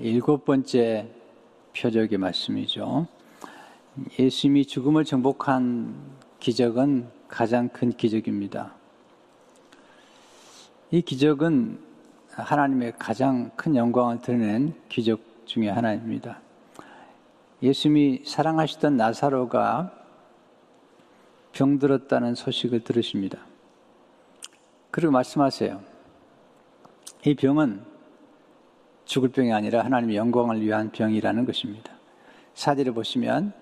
일곱 번째 표적의 말씀이죠. 예수님이 죽음을 정복한 기적은 가장 큰 기적입니다. 이 기적은 하나님의 가장 큰 영광을 드러낸 기적 중의 하나입니다. 예수님이 사랑하시던 나사로가 병들었다는 소식을 들으십니다. 그리고 말씀하세요. 이 병은 죽을 병이 아니라 하나님의 영광을 위한 병이라는 것입니다. 사제를 보시면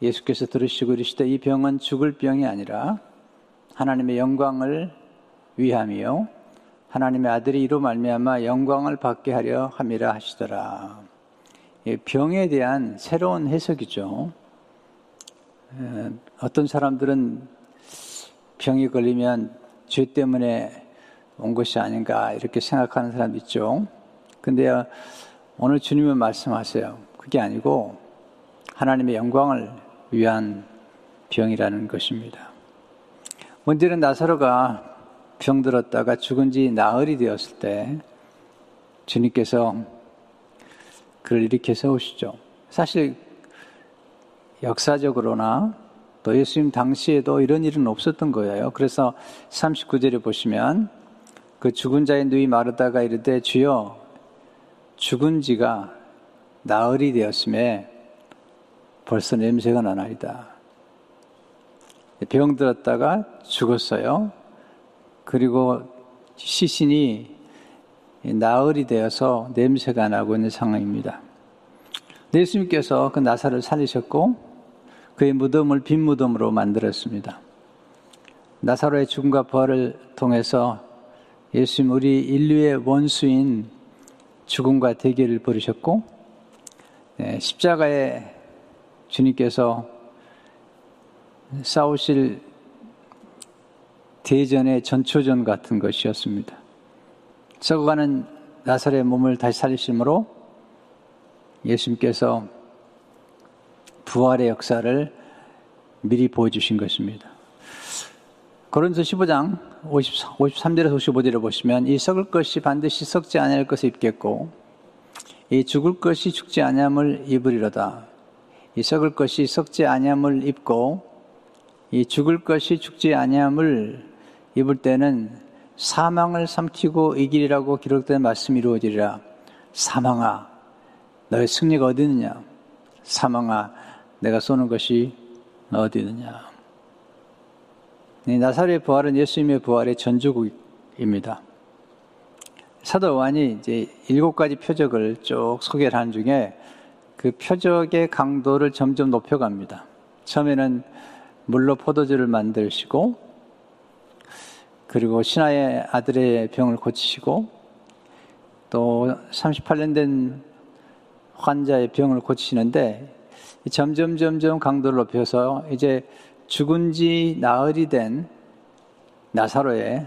예수께서 들으시고 이르시되 이 병은 죽을 병이 아니라 하나님의 영광을 위함이요 하나님의 아들이 이로 말미암아 영광을 받게 하려 함이라 하시더라. 병에 대한 새로운 해석이죠. 어떤 사람들은 병이 걸리면 죄 때문에 온 것이 아닌가 이렇게 생각하는 사람 있죠. 근데 오늘 주님은 말씀하세요. 그게 아니고 하나님의 영광을 위한 병이라는 것입니다. 문제는 나사로가 병들었다가 죽은 지 나흘이 되었을 때 주님께서 그를 일으켜 세우시죠. 사실 역사적으로나 또 예수님 당시에도 이런 일은 없었던 거예요. 그래서 39절에 보시면 그 죽은 자의 누이 마르다가 이르되 주여 죽은 지가 나흘이 되었음에 벌써 냄새가 나나이다. 병 들었다가 죽었어요. 그리고 시신이 나흘이 되어서 냄새가 나고 있는 상황입니다. 예수님께서 그 나사를 살리셨고 그의 무덤을 빈 무덤으로 만들었습니다. 나사로의 죽음과 부활을 통해서 예수님 우리 인류의 원수인 죽음과 대결을 벌이셨고 네, 십자가에 주님께서 싸우실 대전의 전초전 같은 것이었습니다. 썩어가는 나사렛 몸을 다시 살리심으로 예수님께서 부활의 역사를 미리 보여주신 것입니다. 고린도 15장 53절에서 55절을 보시면 이 썩을 것이 반드시 썩지 아니할 것을 입겠고 이 죽을 것이 죽지 아니함을 입으리로다. 이 썩을 것이 썩지 아니함을 입고 이 죽을 것이 죽지 아니함을 입을 때는 사망을 삼키고 이기리라고 기록된 말씀이 이루어지리라. 사망아, 너의 승리가 어디 있느냐? 사망아, 내가 쏘는 것이 어디 있느냐? 나사렛 부활은 예수님의 부활의 전주국입니다. 사도 요한이 이제 일곱 가지 표적을 쭉 소개를 하는 중에 그 표적의 강도를 점점 높여갑니다. 처음에는 물로 포도주를 만드시고 그리고 신하의 아들의 병을 고치시고 또 38년 된 환자의 병을 고치시는데 점점 점점 강도를 높여서 이제 죽은 지 나흘이 된 나사로의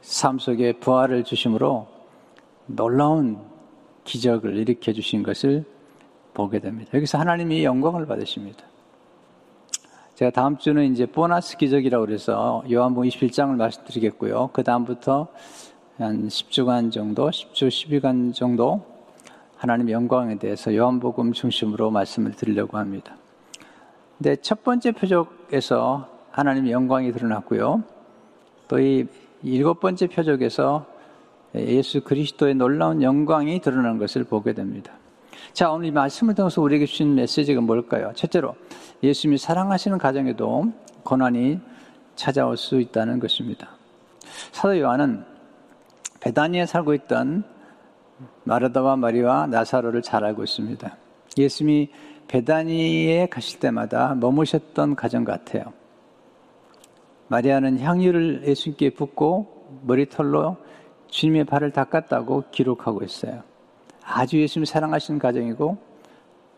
삶 속에 부활을 주심으로 놀라운 기적을 일으켜 주신 것을 보게 됩니다. 여기서 하나님이 영광을 받으십니다. 제가 다음 주는 이제 보너스 기적이라고 그래서 요한복음 21장을 말씀드리겠고요. 그 다음부터 한 10주간 정도, 10주, 12간 정도 하나님 영광에 대해서 요한복음 중심으로 말씀을 드리려고 합니다. 근데 첫 번째 표적에서 하나님의 영광이 드러났고요. 또 이 일곱 번째 표적에서 예수 그리스도의 놀라운 영광이 드러나는 것을 보게 됩니다. 자, 오늘 이 말씀을 통해서 우리에게 주신 메시지가 뭘까요? 첫째로, 예수님이 사랑하시는 가정에도 고난이 찾아올 수 있다는 것입니다. 사도 요한은 베다니에 살고 있던 마르다와 마리와 나사로를 잘 알고 있습니다. 예수님이 베다니에 가실 때마다 머무셨던 가정 같아요. 마리아는 향유를 예수님께 붓고 머리털로 주님의 발을 닦았다고 기록하고 있어요. 아주 예수님을 사랑하시는 가정이고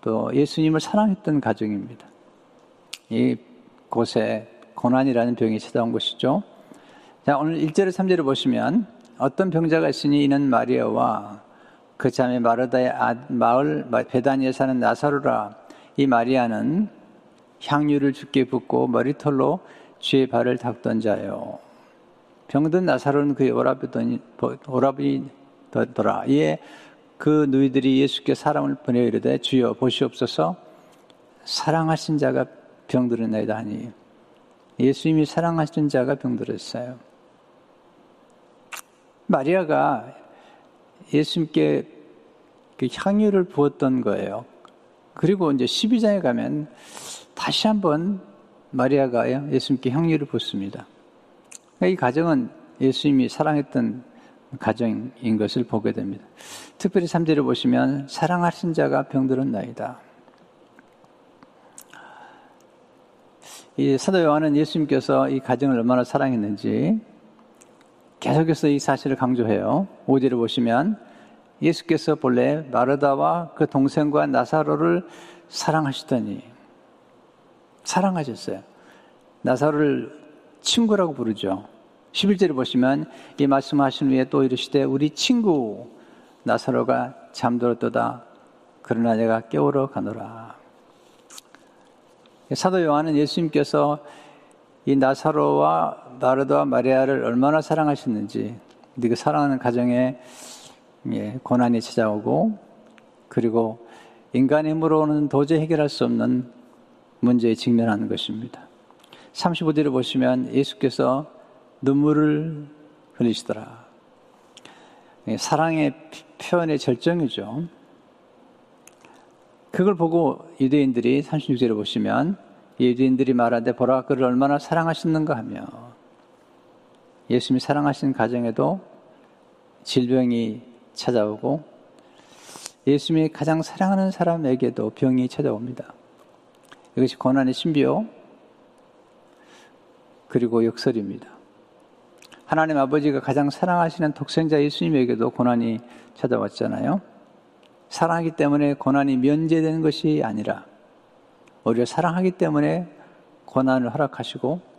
또 예수님을 사랑했던 가정입니다. 이 곳에 고난이라는 병이 찾아온 것이죠. 자, 오늘 1절 3절을 보시면 어떤 병자가 있으니 이는 마리아와 그 자매 마르다의 아, 마을 베다니에 사는 나사로라 이 마리아는 향유를 죽게 붓고 머리털로 주의 발을 닦던 자요. 병든 나사로는 그의 오라비더라. 이에 그 누이들이 예수께 사람을 보내 이르되 주여 보시옵소서 사랑하신 자가 병들었나이다 하니 예수님이 사랑하신 자가 병들었어요. 마리아가 예수님께 그 향유를 부었던 거예요. 그리고 이제 12장에 가면 다시 한번 마리아가 예수님께 향유를 붓습니다. 이 가정은 예수님이 사랑했던 가정인 것을 보게 됩니다. 특별히 3절을 보시면 사랑하신 자가 병들었나이다. 이 사도 요한은 예수님께서 이 가정을 얼마나 사랑했는지 계속해서 이 사실을 강조해요. 5절을 보시면 예수께서 본래 마르다와 그 동생과 나사로를 사랑하시더니 사랑하셨어요. 나사로를 친구라고 부르죠. 11절을 보시면 이 말씀하신 후에 또 이르시되 우리 친구 나사로가 잠들었도다. 그러나 내가 깨우러 가노라. 사도 요한은 예수님께서 이 나사로와 마르다와 마리아를 얼마나 사랑하셨는지, 그 사랑하는 가정에 예, 고난이 찾아오고 그리고 인간의 힘으로는 도저히 해결할 수 없는 문제에 직면하는 것입니다. 35절을 보시면 예수께서 눈물을 흘리시더라. 예, 사랑의 표현의 절정이죠. 그걸 보고 유대인들이 36절을 보시면 유대인들이 말하되 보라 그를 얼마나 사랑하셨는가 하며 예수님이 사랑하신 가정에도 질병이 찾아오고 예수님이 가장 사랑하는 사람에게도 병이 찾아옵니다. 이것이 고난의 신비요 그리고 역설입니다. 하나님 아버지가 가장 사랑하시는 독생자 예수님에게도 고난이 찾아왔잖아요. 사랑하기 때문에 고난이 면제되는 것이 아니라 오히려 사랑하기 때문에 고난을 허락하시고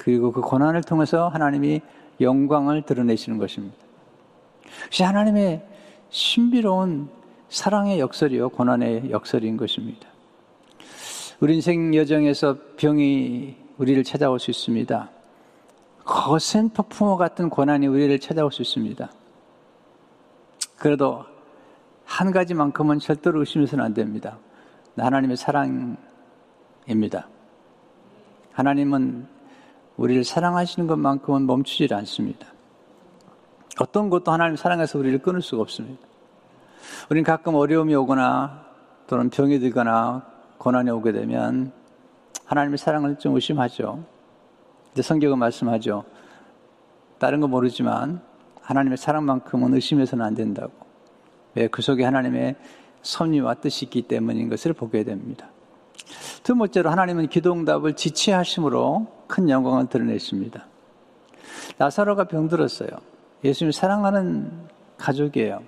그리고 그 고난을 통해서 하나님이 영광을 드러내시는 것입니다. 역시 하나님의 신비로운 사랑의 역설이요, 고난의 역설인 것입니다. 우리 인생 여정에서 병이 우리를 찾아올 수 있습니다. 거센 폭풍과 같은 고난이 우리를 찾아올 수 있습니다. 그래도 한 가지만큼은 절대로 의심해서는 안 됩니다. 하나님의 사랑입니다. 하나님은 우리를 사랑하시는 것만큼은 멈추질 않습니다. 어떤 것도 하나님 사랑해서 우리를 끊을 수가 없습니다. 우리는 가끔 어려움이 오거나 또는 병이 들거나 고난이 오게 되면 하나님의 사랑을 좀 의심하죠. 이제 성경은 말씀하죠. 다른 거 모르지만 하나님의 사랑만큼은 의심해서는 안 된다고. 왜? 그 속에 하나님의 섭리와 뜻이 있기 때문인 것을 보게 됩니다. 두 번째로 하나님은 기도 응답을 지체하심으로 큰 영광을 드러내십니다. 나사로가 병들었어요. 예수님 사랑하는 가족이에요.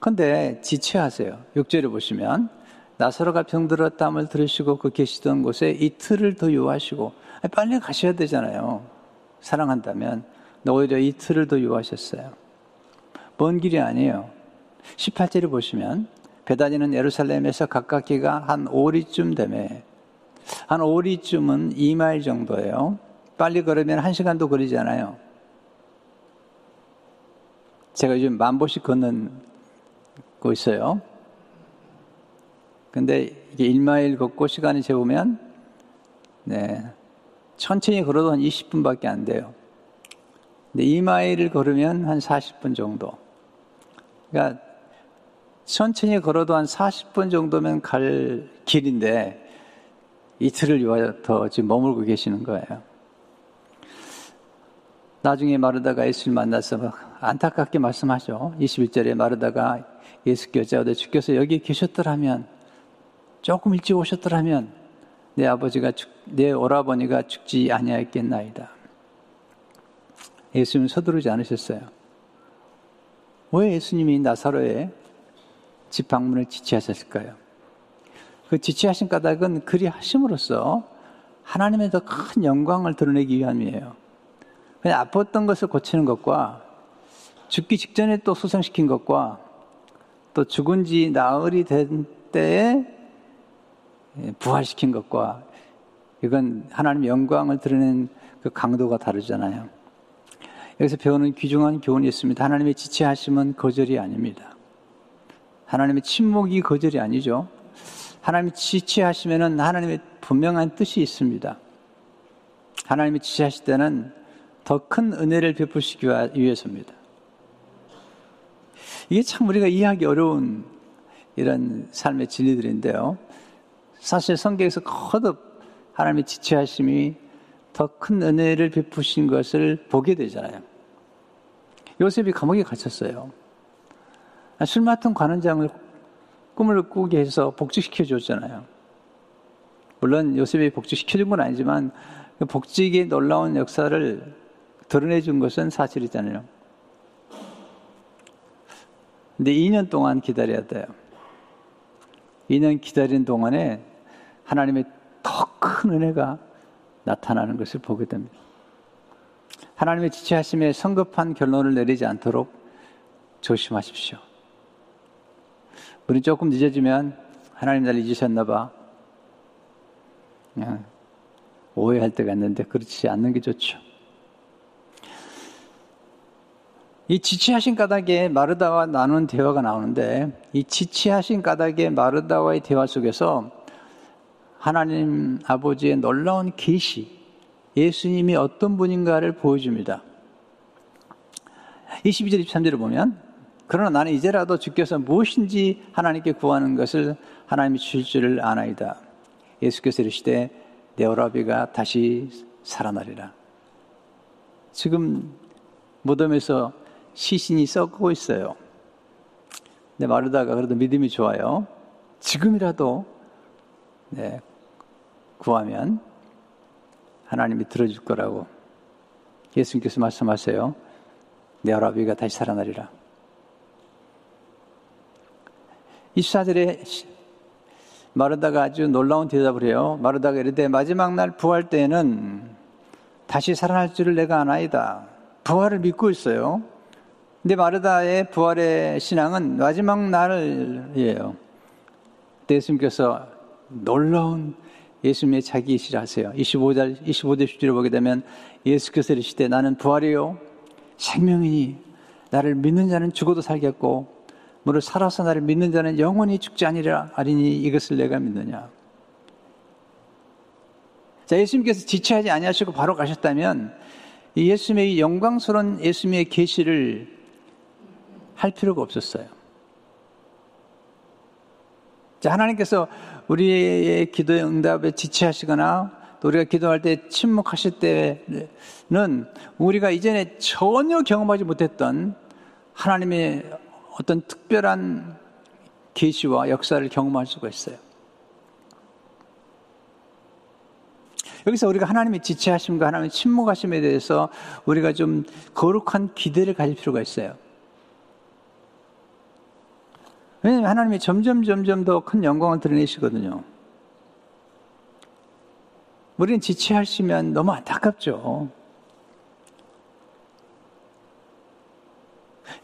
근데 지체하세요. 6절에 보시면 나사로가 병들었다함을 들으시고 그 계시던 곳에 이틀을 더 유하시고 빨리 가셔야 되잖아요. 사랑한다면 오히려 이틀을 더 유하셨어요. 먼 길이 아니에요. 18절을 보시면 베다니는 예루살렘에서 가깝기가 한 5리쯤 되매 한 5리쯤은 2마일 정도예요. 빨리 걸으면 1시간도 걸리잖아요. 제가 요즘 만 보씩 걷는 거 있어요. 근데 이게 1마일 걷고 시간이 재보면, 네. 천천히 걸어도 한 20분밖에 안 돼요. 근데 2마일을 걸으면 한 40분 정도. 그러니까 천천히 걸어도 한 40분 정도면 갈 길인데 이틀을 더 지금 머물고 계시는 거예요. 나중에 마르다가 예수를 만나서 안타깝게 말씀하죠. 21절에 마르다가 예수께 여자오되 주께서 여기 계셨더라면 조금 일찍 오셨더라면 내 아버지가 죽, 내 오라버니가 죽지 아니하였겠나이다. 예수님 서두르지 않으셨어요. 왜 예수님이 나사로의 집 방문을 지체하셨을까요? 그 지체하신 까닭은 그리 하심으로써 하나님의 더 큰 영광을 드러내기 위함이에요. 그냥 아팠던 것을 고치는 것과 죽기 직전에 또 소생시킨 것과 또 죽은 지 나흘이 된 때에 부활시킨 것과 이건 하나님의 영광을 드러낸 그 강도가 다르잖아요. 여기서 배우는 귀중한 교훈이 있습니다. 하나님의 지체하심은 거절이 아닙니다. 하나님의 침묵이 거절이 아니죠. 하나님이 지체하시면은 하나님의 분명한 뜻이 있습니다. 하나님이 지체하실 때는 더 큰 은혜를 베푸시기 위해서입니다. 이게 참 우리가 이해하기 어려운 이런 삶의 진리들인데요. 사실 성경에서 거듭 하나님의 지체하심이 더 큰 은혜를 베푸신 것을 보게 되잖아요. 요셉이 감옥에 갇혔어요. 술 맡은 관원장을 꿈을 꾸게 해서 복직시켜 줬잖아요. 물론 요셉이 복직시켜 준 건 아니지만 그 복직의 놀라운 역사를 드러내 준 것은 사실이잖아요. 근데 2년 동안 기다려야 돼요. 2년 기다린 동안에 하나님의 더 큰 은혜가 나타나는 것을 보게 됩니다. 하나님의 지체하심에 성급한 결론을 내리지 않도록 조심하십시오. 우리 조금 늦어지면 하나님 날 잊으셨나 봐. 오해할 때가 있는데 그렇지 않는 게 좋죠. 이 지체하신 까닭에 마르다와 나눈 대화가 나오는데 이 지체하신 까닭에 마르다와의 대화 속에서 하나님 아버지의 놀라운 계시, 예수님이 어떤 분인가를 보여줍니다. 22절, 23절을 보면 그러나 나는 이제라도 주께서 무엇인지 하나님께 구하는 것을 하나님이 주실 줄을 아나이다. 예수께서 이르시되 내 오라비가 다시 살아나리라. 지금 무덤에서 시신이 썩고 있어요. 근데 마르다가 그래도 믿음이 좋아요. 지금이라도 네, 구하면 하나님이 들어줄 거라고 예수님께서 말씀하세요. 내 아라비가 다시 살아나리라. 24절에 마르다가 아주 놀라운 대답을 해요. 마르다가 이르되 마지막 날 부활 때에는 다시 살아날 줄을 내가 아나이다. 부활을 믿고 있어요. 근데 마르다의 부활의 신앙은 마지막 날이에요. 예수님께서 놀라운 예수님의 자기 이시를 하세요. 25절, 25절 10절을 보게 되면 예수께서 이르시되 나는 부활이요. 생명이니 나를 믿는 자는 죽어도 살겠고 무릇 살아서 나를 믿는 자는 영원히 죽지 아니라 아니니 이것을 내가 믿느냐. 자, 예수님께서 지체하지 아니하시고 바로 가셨다면 예수님의 영광스러운 예수님의 계시를 할 필요가 없었어요. 자, 하나님께서 우리의 기도의 응답에 지체하시거나 또 우리가 기도할 때 침묵하실 때는 우리가 이전에 전혀 경험하지 못했던 하나님의 어떤 특별한 계시와 역사를 경험할 수가 있어요. 여기서 우리가 하나님의 지체하심과 하나님의 침묵하심에 대해서 우리가 좀 거룩한 기대를 가질 필요가 있어요. 왜냐하면 하나님이 점점 점점 더 큰 영광을 드러내시거든요. 우리는 지체하시면 너무 안타깝죠.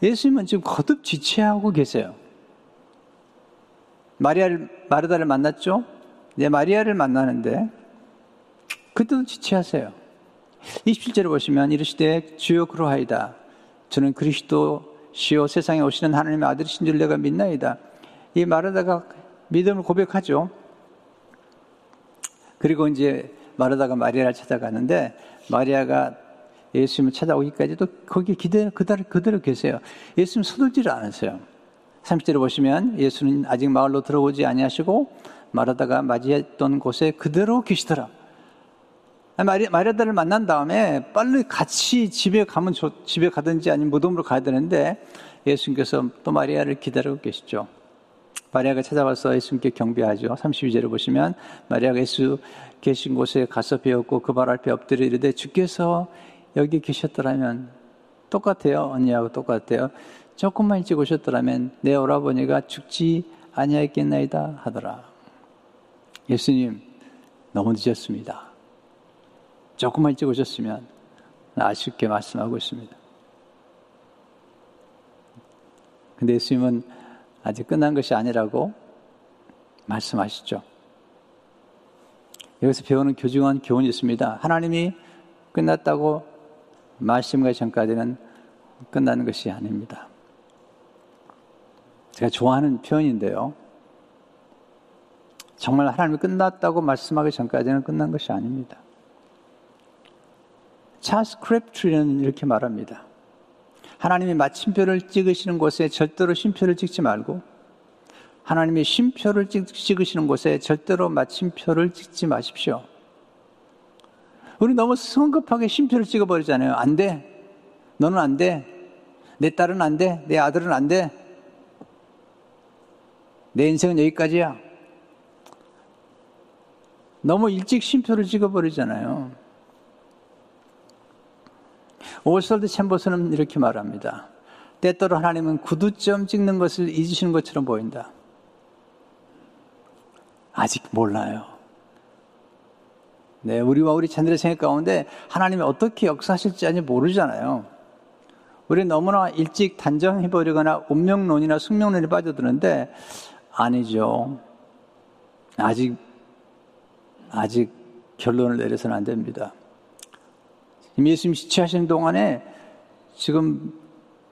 예수님은 지금 거듭 지체하고 계세요. 마리아를, 마르다를 만났죠? 이제 마리아를 만나는데, 그때도 지체하세요. 27절을 보시면 이르시되 주여 그러하이다. 저는 그리스도 시오 세상에 오시는 하나님의 아들이신 줄 내가 믿나이다. 이 마르다가 믿음을 고백하죠. 그리고 이제 마르다가 마리아를 찾아가는데 마리아가 예수님을 찾아오기까지도 거기 기대 그대로 그대로 계세요. 예수님 서둘지를 않으세요. 30절을 보시면 예수는 아직 마을로 들어오지 아니하시고 마르다가 맞이했던 곳에 그대로 계시더라. 마리, 마리아다를 만난 다음에 빨리 같이 집에 가면 좋, 집에 가든지 아니면 무덤으로 가야 되는데 예수님께서 또 마리아를 기다리고 계시죠. 마리아가 찾아와서 예수님께 경배하죠. 32절을 보시면 마리아가 예수 계신 곳에 가서 배웠고 그 발 앞에 엎드려 이르되 주께서 여기 계셨더라면 똑같아요. 언니하고 똑같아요. 조금만 일찍 오셨더라면 내 오라버니가 죽지 아니하겠나이다 하더라. 예수님 너무 늦었습니다. 조금만 일찍 오셨으면 아쉽게 말씀하고 있습니다. 근데 예수님은 아직 끝난 것이 아니라고 말씀하시죠. 여기서 배우는 교중한 교훈이 있습니다. 하나님이 끝났다고 말씀하기 전까지는 끝나는 것이 아닙니다. 제가 좋아하는 표현인데요. 정말 하나님이 끝났다고 말씀하기 전까지는 끝난 것이 아닙니다. 차스 크랩트리는 이렇게 말합니다. 하나님이 마침표를 찍으시는 곳에 절대로 쉼표를 찍지 말고 하나님이 쉼표를 찍 으시는 곳에 절대로 마침표를 찍지 마십시오. 우리 너무 성급하게 쉼표를 찍어버리잖아요. 안 돼. 너는 안 돼. 내 딸은 안 돼. 내 아들은 안 돼. 내 인생은 여기까지야. 너무 일찍 쉼표를 찍어버리잖아요. 오스월드 챔버스는 이렇게 말합니다. 때때로 하나님은 구두점 찍는 것을 잊으시는 것처럼 보인다. 아직 몰라요. 네, 우리와 우리 자녀들의 생각 가운데 하나님이 어떻게 역사하실지 아직 모르잖아요. 우리 너무나 일찍 단정해버리거나 운명론이나 숙명론에 빠져드는데 아니죠. 아직 아직 결론을 내려서는 안 됩니다. 예수님 시치하시는 동안에 지금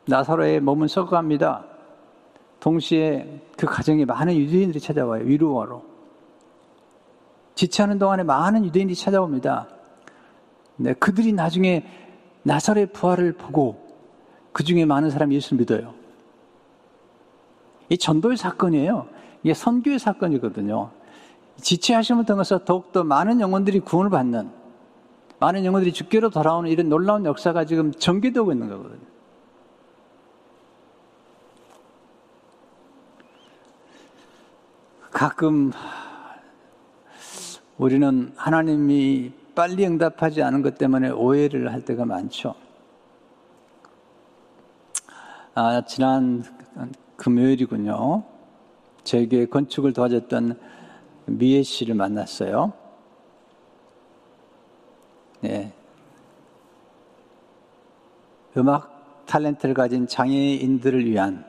나사로에 몸은 썩어갑니다. 동시에 그 가정에 많은 유대인들이 찾아와요. 위로하러. 지체하는 동안에 많은 유대인들이 찾아옵니다. 네, 그들이 나중에 나사로의 부활을 보고 그 중에 많은 사람이 예수를 믿어요. 이 전도의 사건이에요. 이게 선교의 사건이거든요. 지체하심을 통해서 더욱더 많은 영혼들이 구원을 받는, 많은 영혼들이 죽게로 돌아오는 이런 놀라운 역사가 지금 전개되고 있는 거거든요. 가끔 우리는 하나님이 빨리 응답하지 않은 것 때문에 오해를 할 때가 많죠. 아, 지난 금요일이군요. 저에게 건축을 도와줬던 미애 씨를 만났어요. 네. 음악 탤런트를 가진 장애인들을 위한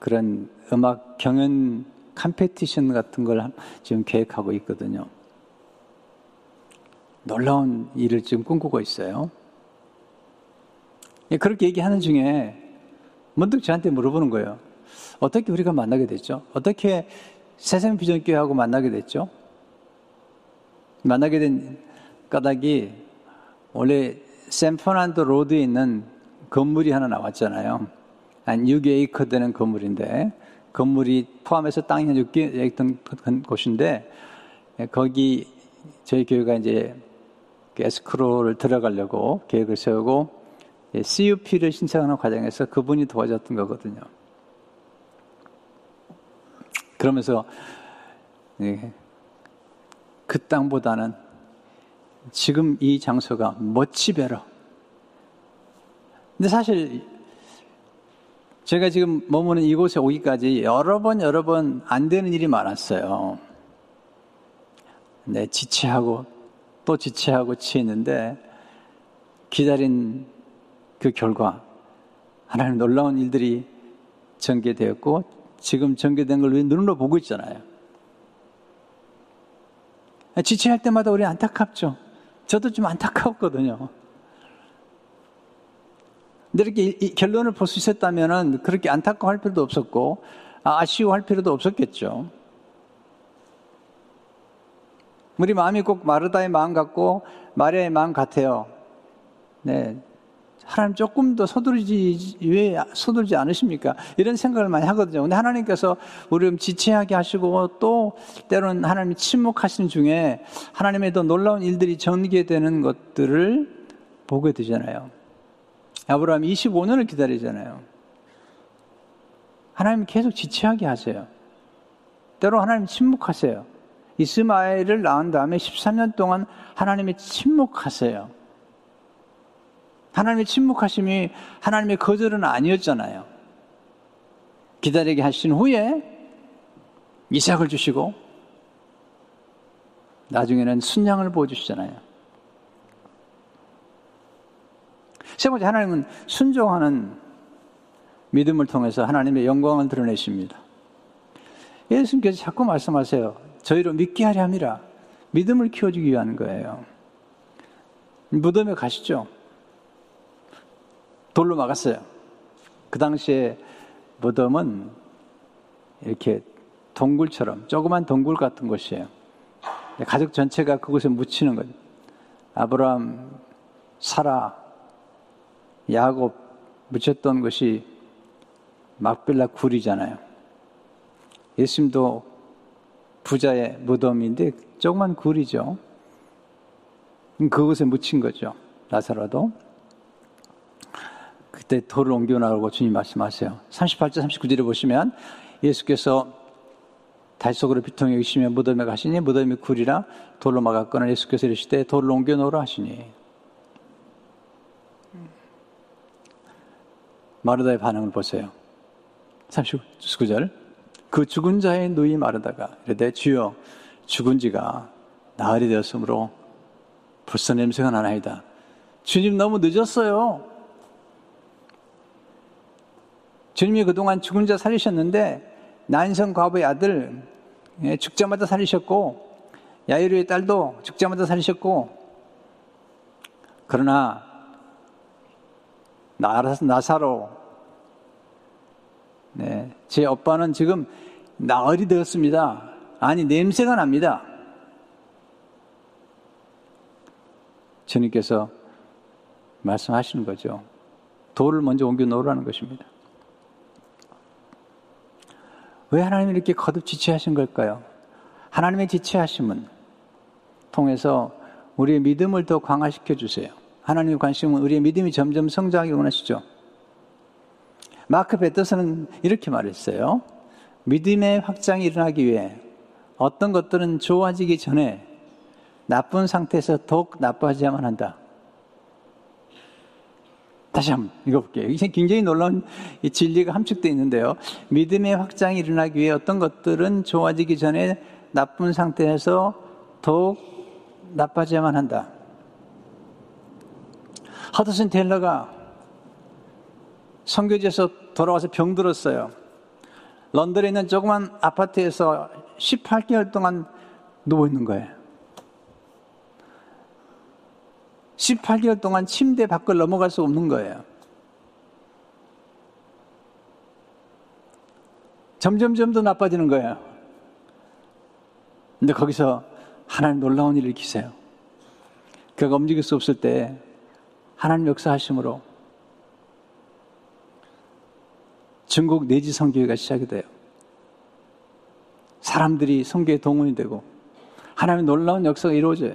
그런 음악 경연 competition 같은 걸 지금 계획하고 있거든요. 놀라운 일을 지금 꿈꾸고 있어요. 예, 그렇게 얘기하는 중에 문득 저한테 물어보는 거예요. 어떻게 우리가 만나게 됐죠? 어떻게 새생명 비전교회하고 만나게 됐죠? 만나게 된 까닭이 원래 샌퍼난도 로드에 있는 건물이 하나 나왔잖아요. 한 6에이커 되는 건물인데 건물이 포함해서 땅이 한 6개 있던 곳인데 거기 저희 교회가 이제 에스크로를 들어가려고 계획을 세우고 CUP를 신청하는 과정에서 그분이 도와줬던 거거든요. 그러면서 그 땅보다는 지금 이 장소가 멋지배러. 근데 사실 제가 지금 머무는 이곳에 오기까지 여러 번 여러 번 안 되는 일이 많았어요. 네, 지체하고 또 지체하고 치했는데 기다린 그 결과 하나님 놀라운 일들이 전개되었고 지금 전개된 걸 눈으로 보고 있잖아요. 지체할 때마다 우리 안타깝죠. 저도 좀 안타까웠거든요. 근데 이렇게 결론을 볼 수 있었다면 그렇게 안타까워할 필요도 없었고 아, 아쉬워할 필요도 없었겠죠. 우리 마음이 꼭 마르다의 마음 같고 마리아의 마음 같아요. 네. 하나님 조금 더 서두르지, 왜 서두르지 않으십니까? 이런 생각을 많이 하거든요. 근데 하나님께서 우리를 지체하게 하시고 또 때로는 하나님이 침묵하시는 중에 하나님의 더 놀라운 일들이 전개되는 것들을 보게 되잖아요. 아브라함 25년을 기다리잖아요. 하나님 계속 지체하게 하세요. 때로 하나님 침묵하세요. 이스마엘을 낳은 다음에 13년 동안 하나님이 침묵하세요. 하나님의 침묵하심이 하나님의 거절은 아니었잖아요. 기다리게 하신 후에 이삭을 주시고 나중에는 순양을 보여주시잖아요. 세 번째, 하나님은 순종하는 믿음을 통해서 하나님의 영광을 드러내십니다. 예수님께서 자꾸 말씀하세요. 저희로 믿게 하려 함이라. 믿음을 키워주기 위한 거예요. 무덤에 가시죠. 돌로 막았어요. 그 당시에 무덤은 이렇게 동굴처럼 조그만 동굴 같은 곳이에요. 가족 전체가 그곳에 묻히는 거죠. 아브라함, 사라, 야곱 묻혔던 것이 막빌라 굴이잖아요. 예수님도 부자의 무덤인데 조그만 굴이죠. 그곳에 묻힌 거죠. 나사로도. 그때 돌을 옮겨나오고 주님 말씀하세요. 38절, 39절에 보시면 예수께서 달속으로 비통에 계시며 무덤에 가시니 무덤이 굴이라 돌로 막았거나 예수께서 이르시되 돌을 옮겨놓으라 하시니 마르다의 반응을 보세요. 39절 그 죽은 자의 누이 마르다가 이르되 주여 죽은 지가 나흘이 되었으므로 벌써 냄새가 나나이다. 주님 너무 늦었어요. 주님이 그동안 죽은 자 살리셨는데 난성 과부의 아들 예, 죽자마자 살리셨고 야이르의 딸도 죽자마자 살리셨고 그러나 나사로 네, 제 오빠는 지금 나흘이 되었습니다. 아니 냄새가 납니다. 주님께서 말씀하시는 거죠. 돌을 먼저 옮겨 놓으라는 것입니다. 왜 하나님이 이렇게 거듭 지체하신 걸까요? 하나님의 지체하심은 통해서 우리의 믿음을 더 강화시켜 주세요. 하나님의 관심은 우리의 믿음이 점점 성장하기 원하시죠. 마크 베터스는 이렇게 말했어요. 믿음의 확장이 일어나기 위해 어떤 것들은 좋아지기 전에 나쁜 상태에서 더욱 나빠져야만 한다. 다시 한번 읽어볼게요. 이게 굉장히 놀라운 진리가 함축되어 있는데요. 믿음의 확장이 일어나기 위해 어떤 것들은 좋아지기 전에 나쁜 상태에서 더욱 나빠져야만 한다. 하드슨 텔러가 선교지에서 돌아와서 병들었어요. 런던에 있는 조그만 아파트에서 18개월 동안 누워 있는 거예요. 18개월 동안 침대 밖을 넘어갈 수 없는 거예요. 점점점 더 나빠지는 거예요. 근데 거기서 하나님 놀라운 일을 일으키세요. 그가 움직일 수 없을 때 하나님 역사하심으로 중국 내지 성교회가 시작이 돼요. 사람들이 성교에 동원이 되고 하나님의 놀라운 역사가 이루어져요.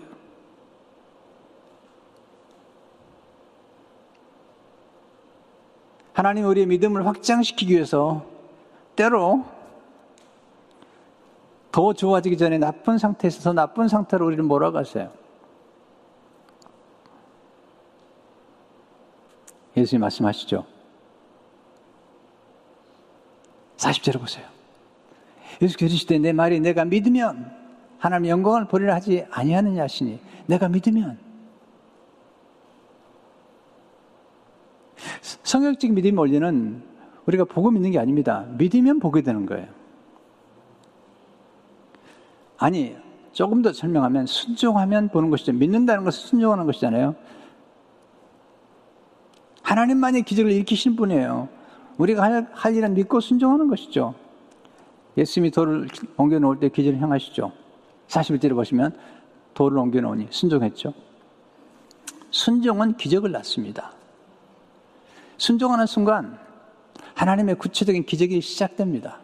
하나님 우리의 믿음을 확장시키기 위해서 때로 더 좋아지기 전에 나쁜 상태에서 더 나쁜 상태로 우리를 몰아가세요. 예수님 말씀하시죠. 40절을 보세요. 예수께서 이르시되 내 말이 내가 믿으면 하나님 영광을 보리라 하지 아니하느냐 하시니 내가 믿으면 성역적 믿음 원리는 우리가 보고 믿는 게 아닙니다. 믿으면 보게 되는 거예요. 아니, 조금 더 설명하면 순종하면 보는 것이죠. 믿는다는 것은 순종하는 것이잖아요. 하나님만이 기적을 일으키신 분이에요. 우리가 할, 할 일은 믿고 순종하는 것이죠. 예수님이 돌을 옮겨 놓을 때 기적을 행하시죠. 41절에 보시면 돌을 옮겨 놓으니 순종했죠. 순종은 기적을 낳습니다. 순종하는 순간 하나님의 구체적인 기적이 시작됩니다.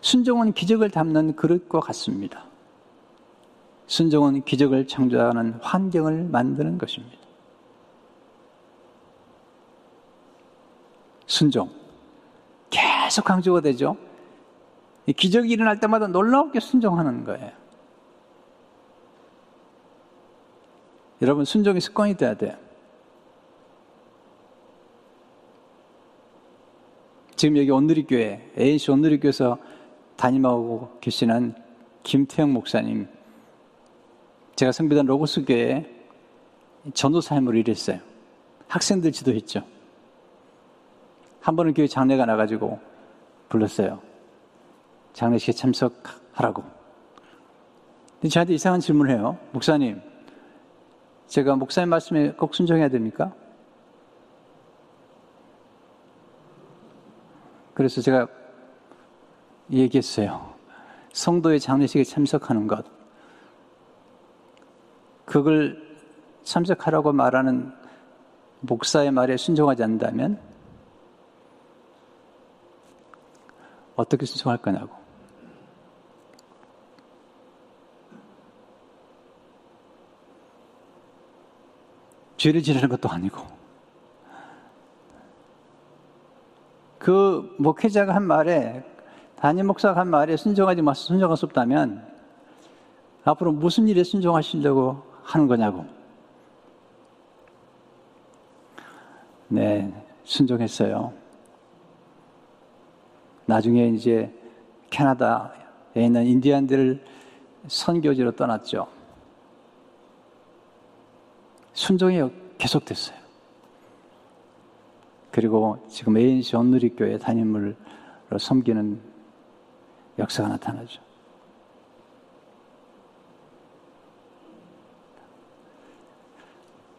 순종은 기적을 담는 그릇과 같습니다. 순종은 기적을 창조하는 환경을 만드는 것입니다. 순종. 계속 강조가 되죠. 기적이 일어날 때마다 놀라웠게 순종하는 거예요. 여러분, 순종이 습관이 돼야 돼요. 지금 여기 온누리교회, ANC 온누리교회에서 담임하고 계시는 김태형 목사님, 제가 성비단 로고스 교회에 전도사님으로 일했어요. 학생들 지도했죠. 한 번은 교회 장례가 나가지고 불렀어요. 장례식에 참석하라고. 근데 저한테 이상한 질문을 해요. 목사님, 제가 목사님 말씀에 꼭 순종해야 됩니까? 그래서 제가 얘기했어요. 성도의 장례식에 참석하는 것. 그걸 참석하라고 말하는 목사의 말에 순종하지 않는다면 어떻게 순종할 거냐고. 죄를 지르는 것도 아니고. 그 목회자가 한 말에, 담임 목사가 한 말에 순종하지 마서 순종할 수 없다면, 앞으로 무슨 일에 순종하시려고 하는 거냐고. 네, 순종했어요. 나중에 이제 캐나다에 있는 인디안들을 선교지로 떠났죠. 순종이 계속됐어요. 그리고 지금 ANC 온누리교회 담임으로 섬기는 역사가 나타나죠.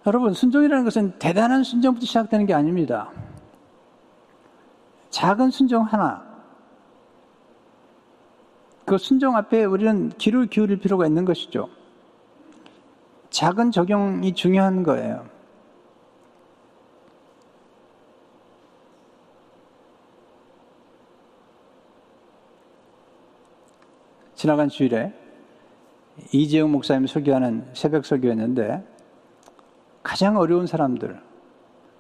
여러분, 순종이라는 것은 대단한 순종부터 시작되는 게 아닙니다. 작은 순종 하나. 그 순종 앞에 우리는 귀를 기울일 필요가 있는 것이죠. 작은 적용이 중요한 거예요. 지나간 주일에 이재용 목사님 설교하는 새벽 설교였는데 가장 어려운 사람들,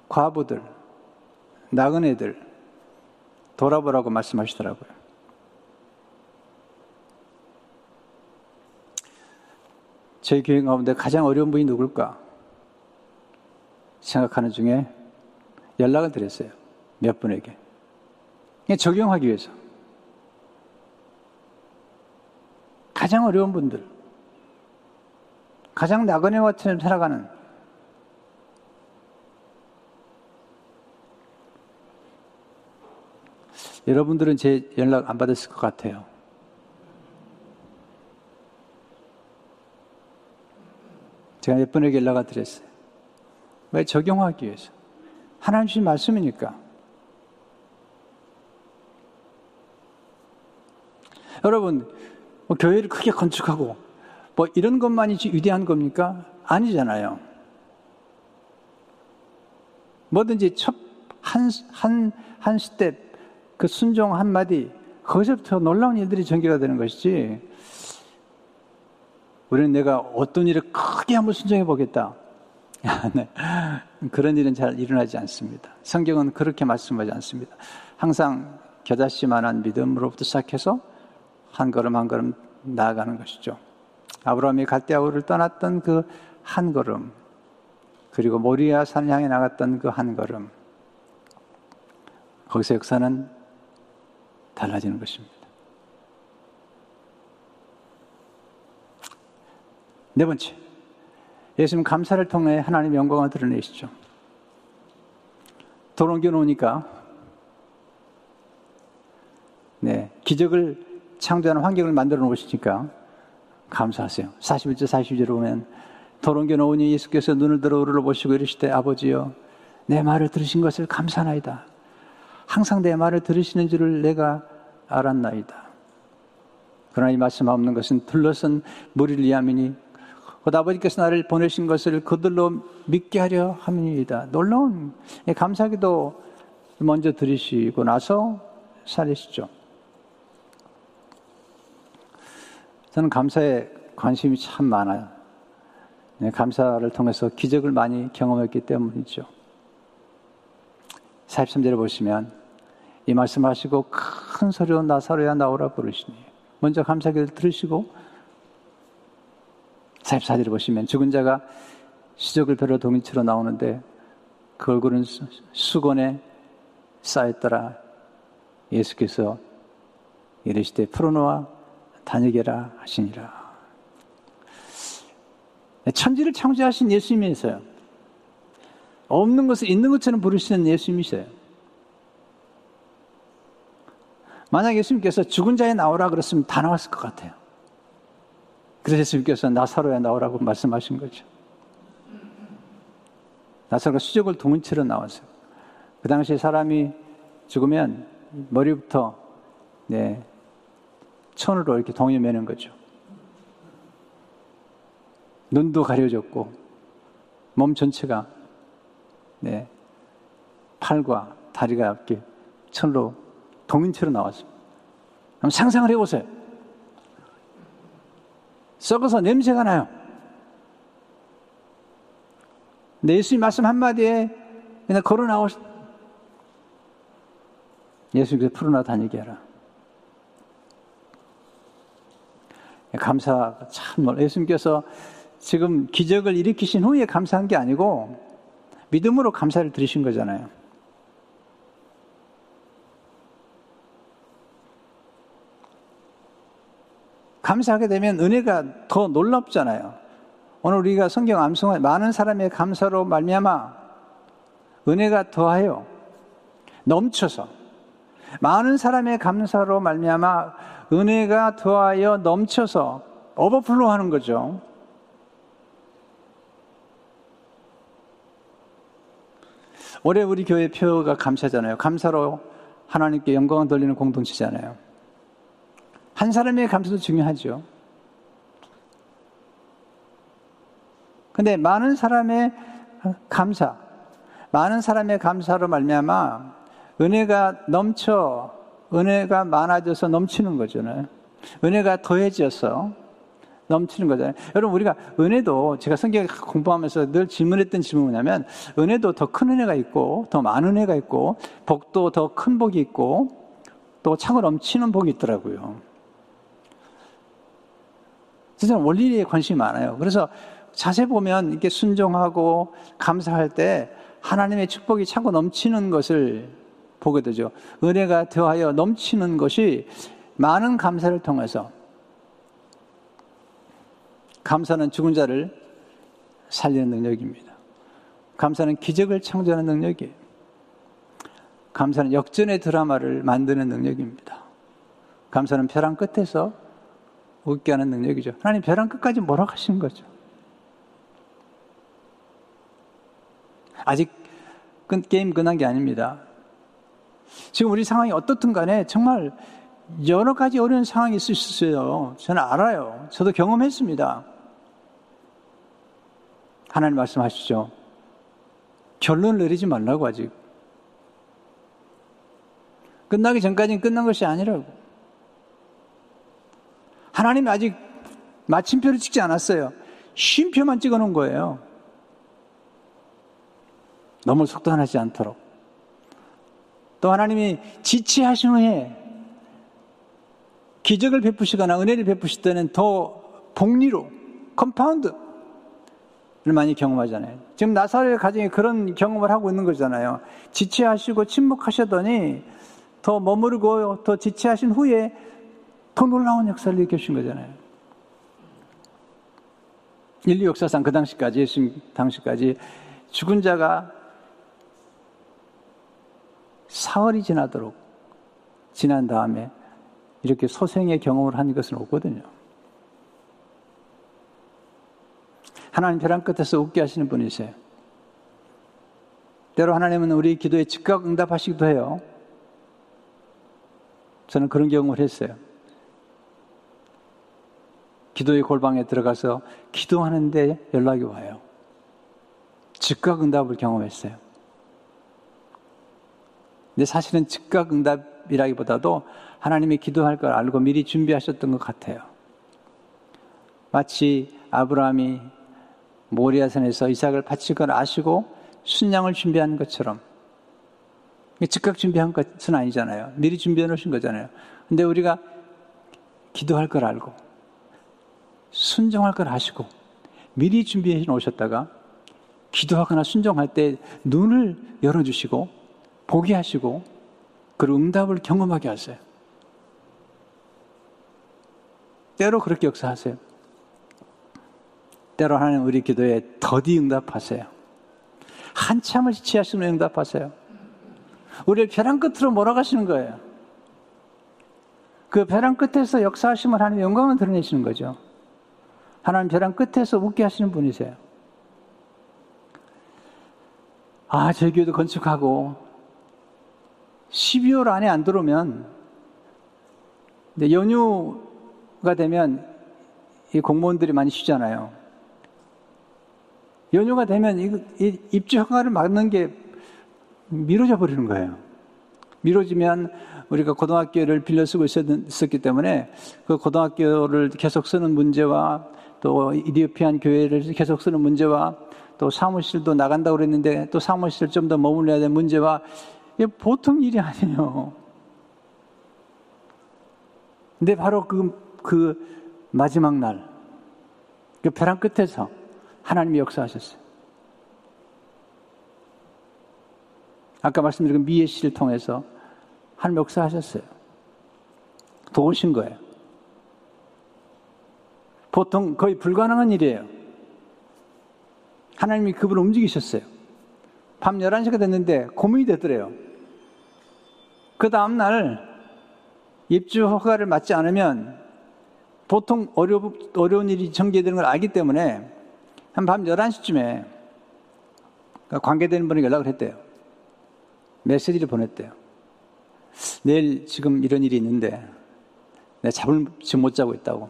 과부들, 나그네들 돌아보라고 말씀하시더라고요. 저희 교회 가운데 가장 어려운 분이 누굴까? 생각하는 중에 연락을 드렸어요. 몇 분에게. 적용하기 위해서. 가장 어려운 분들. 가장 나그네와처럼 살아가는 여러분들은 제 연락 안 받았을 것 같아요. 제가 몇 번에게 연락을 드렸어요. 왜 적용하기 위해서. 하나님 주신 말씀이니까. 여러분, 뭐 교회를 크게 건축하고, 뭐 이런 것만이 위대한 겁니까? 아니잖아요. 뭐든지 첫, 한, 한, 한 스텝, 그 순종 한마디, 거기서부터 놀라운 일들이 전개가 되는 것이지, 우리는 내가 어떤 일을 크게 한번 순종해 보겠다. 네. 그런 일은 잘 일어나지 않습니다. 성경은 그렇게 말씀하지 않습니다. 항상 겨자씨만한 믿음으로부터 시작해서 한 걸음 한 걸음 나아가는 것이죠. 아브라함이 갈대아우를 떠났던 그 한 걸음, 그리고 모리아 산 향해 나갔던 그 한 걸음, 거기서 역사는 달라지는 것입니다. 네 번째, 예수님 감사를 통해 하나님 영광을 드러내시죠. 돈 옮겨 놓으니까, 네, 기적을 창조하는 환경을 만들어 놓으시니까 감사하세요. 41절, 42절을 보면, 돈 옮겨 놓으니 예수께서 눈을 들어 우르르 보시고 이르시되, 아버지여, 내 말을 들으신 것을 감사나이다. 항상 내 말을 들으시는 줄을 내가 알았나이다. 그러나 이 말씀 없는 것은 둘러선 무리를 위함이니 곧 아버지께서 나를 보내신 것을 그들로 믿게 하려 함이니이다. 놀라운 감사기도 먼저 들으시고 나서 살리시죠. 저는 감사에 관심이 참 많아요. 네, 감사를 통해서 기적을 많이 경험했기 때문이죠. 43절에 보시면 이 말씀하시고 큰 소리로 나사로야 나오라 부르시니 먼저 감사기를 들으시고 44절에 보시면 죽은 자가 시적을 벼러 동이치로 나오는데 그 얼굴은 수건에 쌓였더라. 예수께서 이르시되 풀어놓아 다니게라 하시니라. 천지를 창조하신 예수님이세요. 없는 것을 있는 것처럼 부르시는 예수님이세요. 만약 예수님께서 죽은 자에 나오라 그랬으면 다 나왔을 것 같아요. 그래서 예수님께서 나사로에 나오라고 말씀하신 거죠. 나사로가 수족을 동은채로 나왔어요. 그 당시에 사람이 죽으면 머리부터 네, 천으로 이렇게 동이 매는 거죠. 눈도 가려졌고 몸 전체가 네, 팔과 다리가 이렇게 천으로 동인체로 나왔습니다. 한번 상상을 해보세요. 썩어서 냄새가 나요. 근데 예수님 말씀 한마디에 그냥 걸어 나오시 예수님께서 풀어나 다니게 하라. 감사 참 예수님께서 지금 기적을 일으키신 후에 감사한 게 아니고 믿음으로 감사를 드리신 거잖아요. 감사하게 되면 은혜가 더 놀랍잖아요. 오늘 우리가 성경 암송한 많은 사람의 감사로 말미암아 은혜가 더하여 넘쳐서 많은 사람의 감사로 말미암아 은혜가 더하여 넘쳐서 오버플로 하는 거죠. 올해 우리 교회 표가 감사잖아요. 감사로 하나님께 영광을 돌리는 공동체잖아요. 한 사람의 감사도 중요하죠. 근데 많은 사람의 감사, 많은 사람의 감사로 말미암아 은혜가 넘쳐, 은혜가 많아져서 넘치는 거잖아요. 은혜가 더해져서 넘치는 거잖아요. 여러분, 우리가 은혜도 제가 성경 공부하면서 늘 질문했던 질문이 뭐냐면, 은혜도 더 큰 은혜가 있고, 더 많은 은혜가 있고, 복도 더 큰 복이 있고, 또 차고 넘치는 복이 있더라고요. 저는 원리에 관심이 많아요. 그래서 자세 보면 이렇게 순종하고 감사할 때 하나님의 축복이 차고 넘치는 것을 보게 되죠. 은혜가 더하여 넘치는 것이 많은 감사를 통해서 감사는 죽은 자를 살리는 능력입니다. 감사는 기적을 창조하는 능력이에요. 감사는 역전의 드라마를 만드는 능력입니다. 감사는 벼랑 끝에서 웃게 하는 능력이죠. 하나님 벼랑 끝까지 몰아가시는 거죠. 아직 게임 끝난 게 아닙니다. 지금 우리 상황이 어떻든 간에 정말 여러 가지 어려운 상황이 있을 수 있어요. 저는 알아요. 저도 경험했습니다. 하나님 말씀하시죠. 결론을 내리지 말라고 아직. 끝나기 전까지는 끝난 것이 아니라고. 하나님 아직 마침표를 찍지 않았어요. 쉼표만 찍어 놓은 거예요. 너무 속단하지 않도록. 또 하나님이 지체하신 후에 기적을 베푸시거나 은혜를 베푸실 때는 더 복리로, compound를 많이 경험하잖아요. 지금 나사렛 가정이 그런 경험을 하고 있는 거잖아요. 지체하시고 침묵하셨더니 더 머무르고 더 지체하신 후에 더 놀라운 역사를 일으키신 거잖아요. 인류 역사상 그 당시까지, 예수님 당시까지 죽은 자가 사흘이 지나도록 지난 다음에 이렇게 소생의 경험을 한 것은 없거든요. 하나님 벼랑 끝에서 웃게 하시는 분이세요. 때로 하나님은 우리 기도에 즉각 응답하시기도 해요. 저는 그런 경험을 했어요. 기도의 골방에 들어가서 기도하는데 연락이 와요. 즉각 응답을 경험했어요. 근데 사실은 즉각 응답이라기보다도 하나님이 기도할 걸 알고 미리 준비하셨던 것 같아요. 마치 아브라함이 모리아산에서 이삭을 바칠 걸 아시고 순양을 준비한 것처럼 즉각 준비한 것은 아니잖아요. 미리 준비해 놓으신 거잖아요. 근데 우리가 기도할 걸 알고 순종할 걸 아시고 미리 준비해 놓으셨다가 기도하거나 순종할 때 눈을 열어주시고 보게 하시고 그 응답을 경험하게 하세요. 때로 그렇게 역사하세요. 때로 하나님 우리 기도에 더디 응답하세요. 한참을 지체하시면 응답하세요. 우리를 벼랑 끝으로 몰아가시는 거예요. 그 벼랑 끝에서 역사하시면 하나님 영광을 드러내시는 거죠. 하나님 벼랑 끝에서 웃게 하시는 분이세요. 아, 제 교회도 건축하고, 12월 안에 안 들어오면 근데 연휴가 되면 이 공무원들이 많이 쉬잖아요. 연휴가 되면 이, 입주 허가를 막는 게 미뤄져 버리는 거예요. 미뤄지면 우리가 고등학교를 빌려 쓰고 있었기 때문에 그 고등학교를 계속 쓰는 문제와 또 이디오피안 교회를 계속 쓰는 문제와 또 사무실도 나간다고 그랬는데 또 사무실 좀 더 머물러야 되는 문제와 이게 보통 일이 아니에요. 근데 바로 그, 그 마지막 날, 그 벼랑 끝에서 하나님이 역사하셨어요. 아까 말씀드린 그 미애 씨를 통해서 하나님 역사하셨어요. 도우신 거예요. 보통 거의 불가능한 일이에요. 하나님이 그분을 움직이셨어요. 밤 11시가 됐는데 고민이 되더래요. 그 다음날 입주 허가를 맞지 않으면 보통 어려, 어려운 일이 전개되는 걸 알기 때문에 한 밤 11시쯤에 관계되는 분이 연락을 했대요. 메시지를 보냈대요. 내일 지금 이런 일이 있는데 내가 잠을 지금 못 자고 있다고.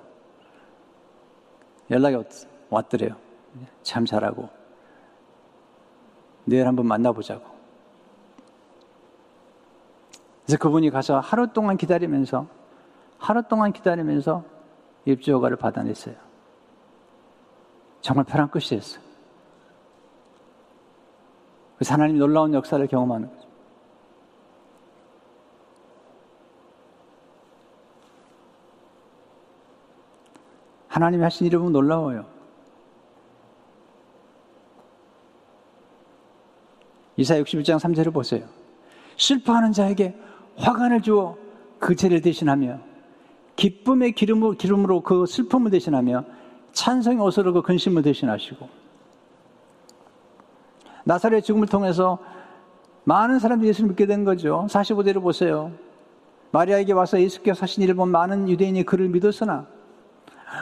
연락이 왔더래요. 참 잘하고. 내일 한번 만나보자고. 그래서 그분이 가서 하루 동안 기다리면서, 하루 동안 기다리면서 입주 허가를 받아냈어요. 정말 벼랑 끝이었어요. 그래서 하나님이 놀라운 역사를 경험하는 하나님이 하신 일이 보면 놀라워요. 이사 61장 3절을 보세요. 슬퍼하는 자에게 화관을 주어 그 죄를 대신하며 기쁨의 기름으로, 기름으로 그 슬픔을 대신하며 찬성의 옷으로 그 근심을 대신하시고 나사렛 죽음을 통해서 많은 사람들이 예수를 믿게 된 거죠. 45대를 보세요. 마리아에게 와서 예수께서 하신 일을 본 많은 유대인이 그를 믿었으나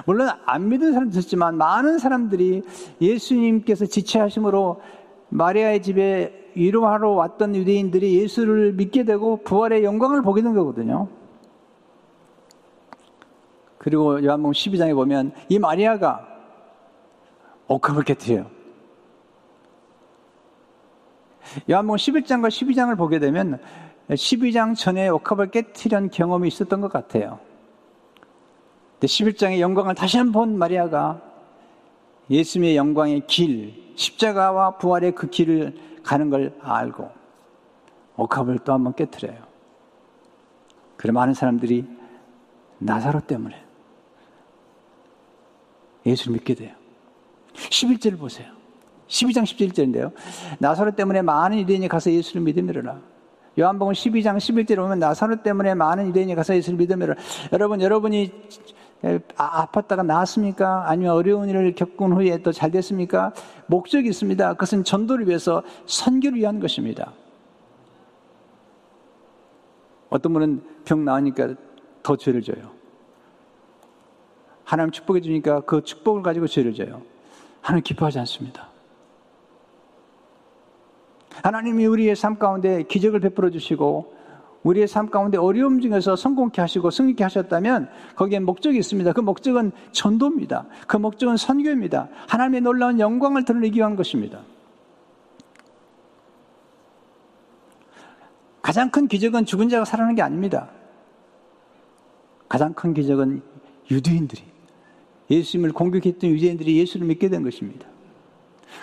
물론 안 믿은 사람도 있었지만 많은 사람들이 예수님께서 지체하심으로 마리아의 집에 위로하러 왔던 유대인들이 예수를 믿게 되고 부활의 영광을 보게 된 거거든요. 그리고 요한복음 12장에 보면 이 마리아가 옥합을 깨뜨려요. 요한복음 11장과 12장을 보게 되면 12장 전에 옥합을 깨뜨린 경험이 있었던 것 같아요. 11장의 영광을 다시 한번 마리아가 예수님의 영광의 길, 십자가와 부활의 그 길을 가는 걸 알고 옥합을 또 한번 깨뜨려요. 그래 많은 사람들이 나사로 때문에 예수를 믿게 돼요. 11절을 보세요. 12장 17절인데요. 나사로 때문에 많은 유대인이 가서 예수를 믿음이라. 요한복음 12장 11절에 보면 나사로 때문에 많은 유대인이 가서 예수를 믿음이라. 여러분, 여러분이 아, 아팠다가 나았습니까? 아니면 어려운 일을 겪은 후에 또 잘 됐습니까? 목적이 있습니다. 그것은 전도를 위해서 선교를 위한 것입니다. 어떤 분은 병 나으니까 더 죄를 져요. 하나님 축복해 주니까 그 축복을 가지고 죄를 져요. 하나님 기뻐하지 않습니다. 하나님이 우리의 삶 가운데 기적을 베풀어 주시고 우리의 삶 가운데 어려움 중에서 성공케 하시고 승리케 하셨다면 거기에 목적이 있습니다. 그 목적은 전도입니다. 그 목적은 선교입니다. 하나님의 놀라운 영광을 드러내기 위한 것입니다. 가장 큰 기적은 죽은 자가 살아나는 게 아닙니다. 가장 큰 기적은 유대인들이 예수님을 공격했던 유대인들이 예수를 믿게 된 것입니다.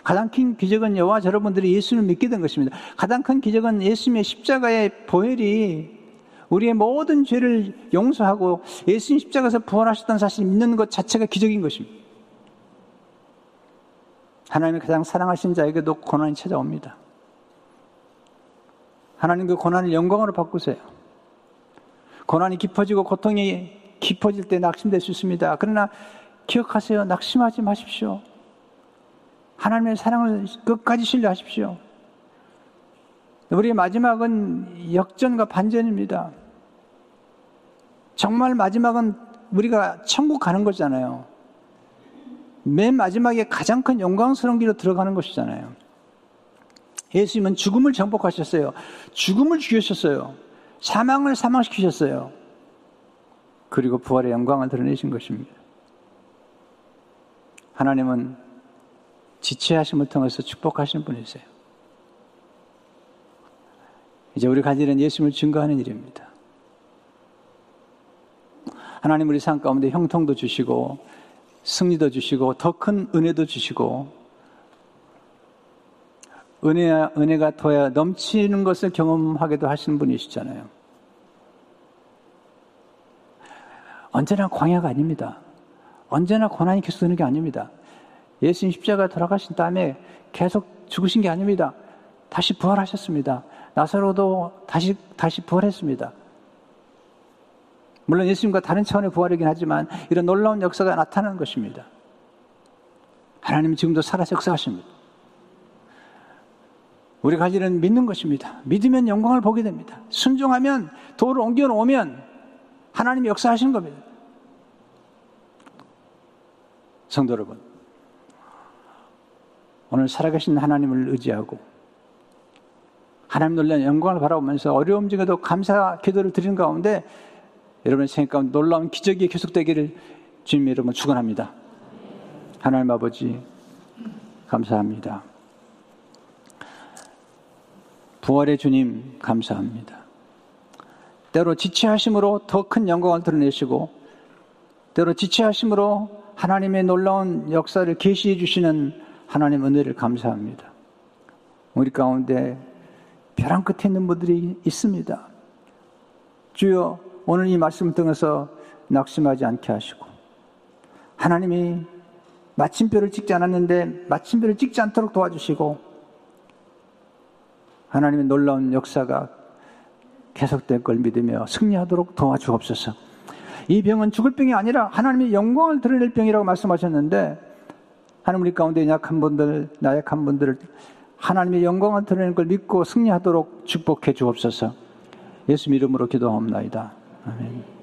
가장 큰 기적은 여와 여러분들이 예수를 믿게 된 것입니다. 가장 큰 기적은 예수님의 십자가의 보혈이 우리의 모든 죄를 용서하고 예수님 십자가에서 부활하셨다는 사실을 믿는 것 자체가 기적인 것입니다. 하나님이 가장 사랑하신 자에게도 고난이 찾아옵니다. 하나님 그 고난을 영광으로 바꾸세요. 고난이 깊어지고 고통이 깊어질 때 낙심될 수 있습니다. 그러나 기억하세요. 낙심하지 마십시오. 하나님의 사랑을 끝까지 신뢰하십시오. 우리의 마지막은 역전과 반전입니다. 정말 마지막은 우리가 천국 가는 거잖아요. 맨 마지막에 가장 큰 영광스러운 길로 들어가는 것이잖아요. 예수님은 죽음을 정복하셨어요. 죽음을 죽이셨어요. 사망을 사망시키셨어요. 그리고 부활의 영광을 드러내신 것입니다. 하나님은 지체하심을 통해서 축복하시는 분이세요. 이제 우리 갈 일은 예수님을 증거하는 일입니다. 하나님 우리 삶 가운데 형통도 주시고 승리도 주시고 더 큰 은혜도 주시고 은혜, 은혜가 더야 넘치는 것을 경험하게도 하시는 분이시잖아요. 언제나 광야가 아닙니다. 언제나 고난이 계속 드는 게 아닙니다. 예수님 십자가 돌아가신 다음에 계속 죽으신 게 아닙니다. 다시 부활하셨습니다. 나사로도 다시, 다시 부활했습니다. 물론 예수님과 다른 차원의 부활이긴 하지만 이런 놀라운 역사가 나타나는 것입니다. 하나님은 지금도 살아서 역사하십니다. 우리 가지는 믿는 것입니다. 믿으면 영광을 보게 됩니다. 순종하면 도를 옮겨 놓으면 하나님이 역사하시는 겁니다. 성도 여러분, 오늘 살아계신 하나님을 의지하고 하나님 놀라운 영광을 바라보면서 어려움 중에도 감사 기도를 드리는 가운데 여러분의 생각 가운데 놀라운 기적이 계속되기를 주님 여러분 축원합니다. 하나님 아버지 감사합니다. 부활의 주님 감사합니다. 때로 지체하심으로 더 큰 영광을 드러내시고 때로 지체하심으로 하나님의 놀라운 역사를 계시해 주시는 하나님 은혜를 감사합니다. 우리 가운데 벼랑 끝에 있는 분들이 있습니다. 주여 오늘 이 말씀을 통해서 낙심하지 않게 하시고 하나님이 마침표를 찍지 않았는데 마침표를 찍지 않도록 도와주시고 하나님의 놀라운 역사가 계속될 걸 믿으며 승리하도록 도와주옵소서. 이 병은 죽을 병이 아니라 하나님의 영광을 드러낼 병이라고 말씀하셨는데 하나님 우리 가운데 약한 분들, 나약한 분들을 하나님의 영광을 드러내는 걸 믿고 승리하도록 축복해 주옵소서. 예수 이름으로 기도하옵나이다. 아멘.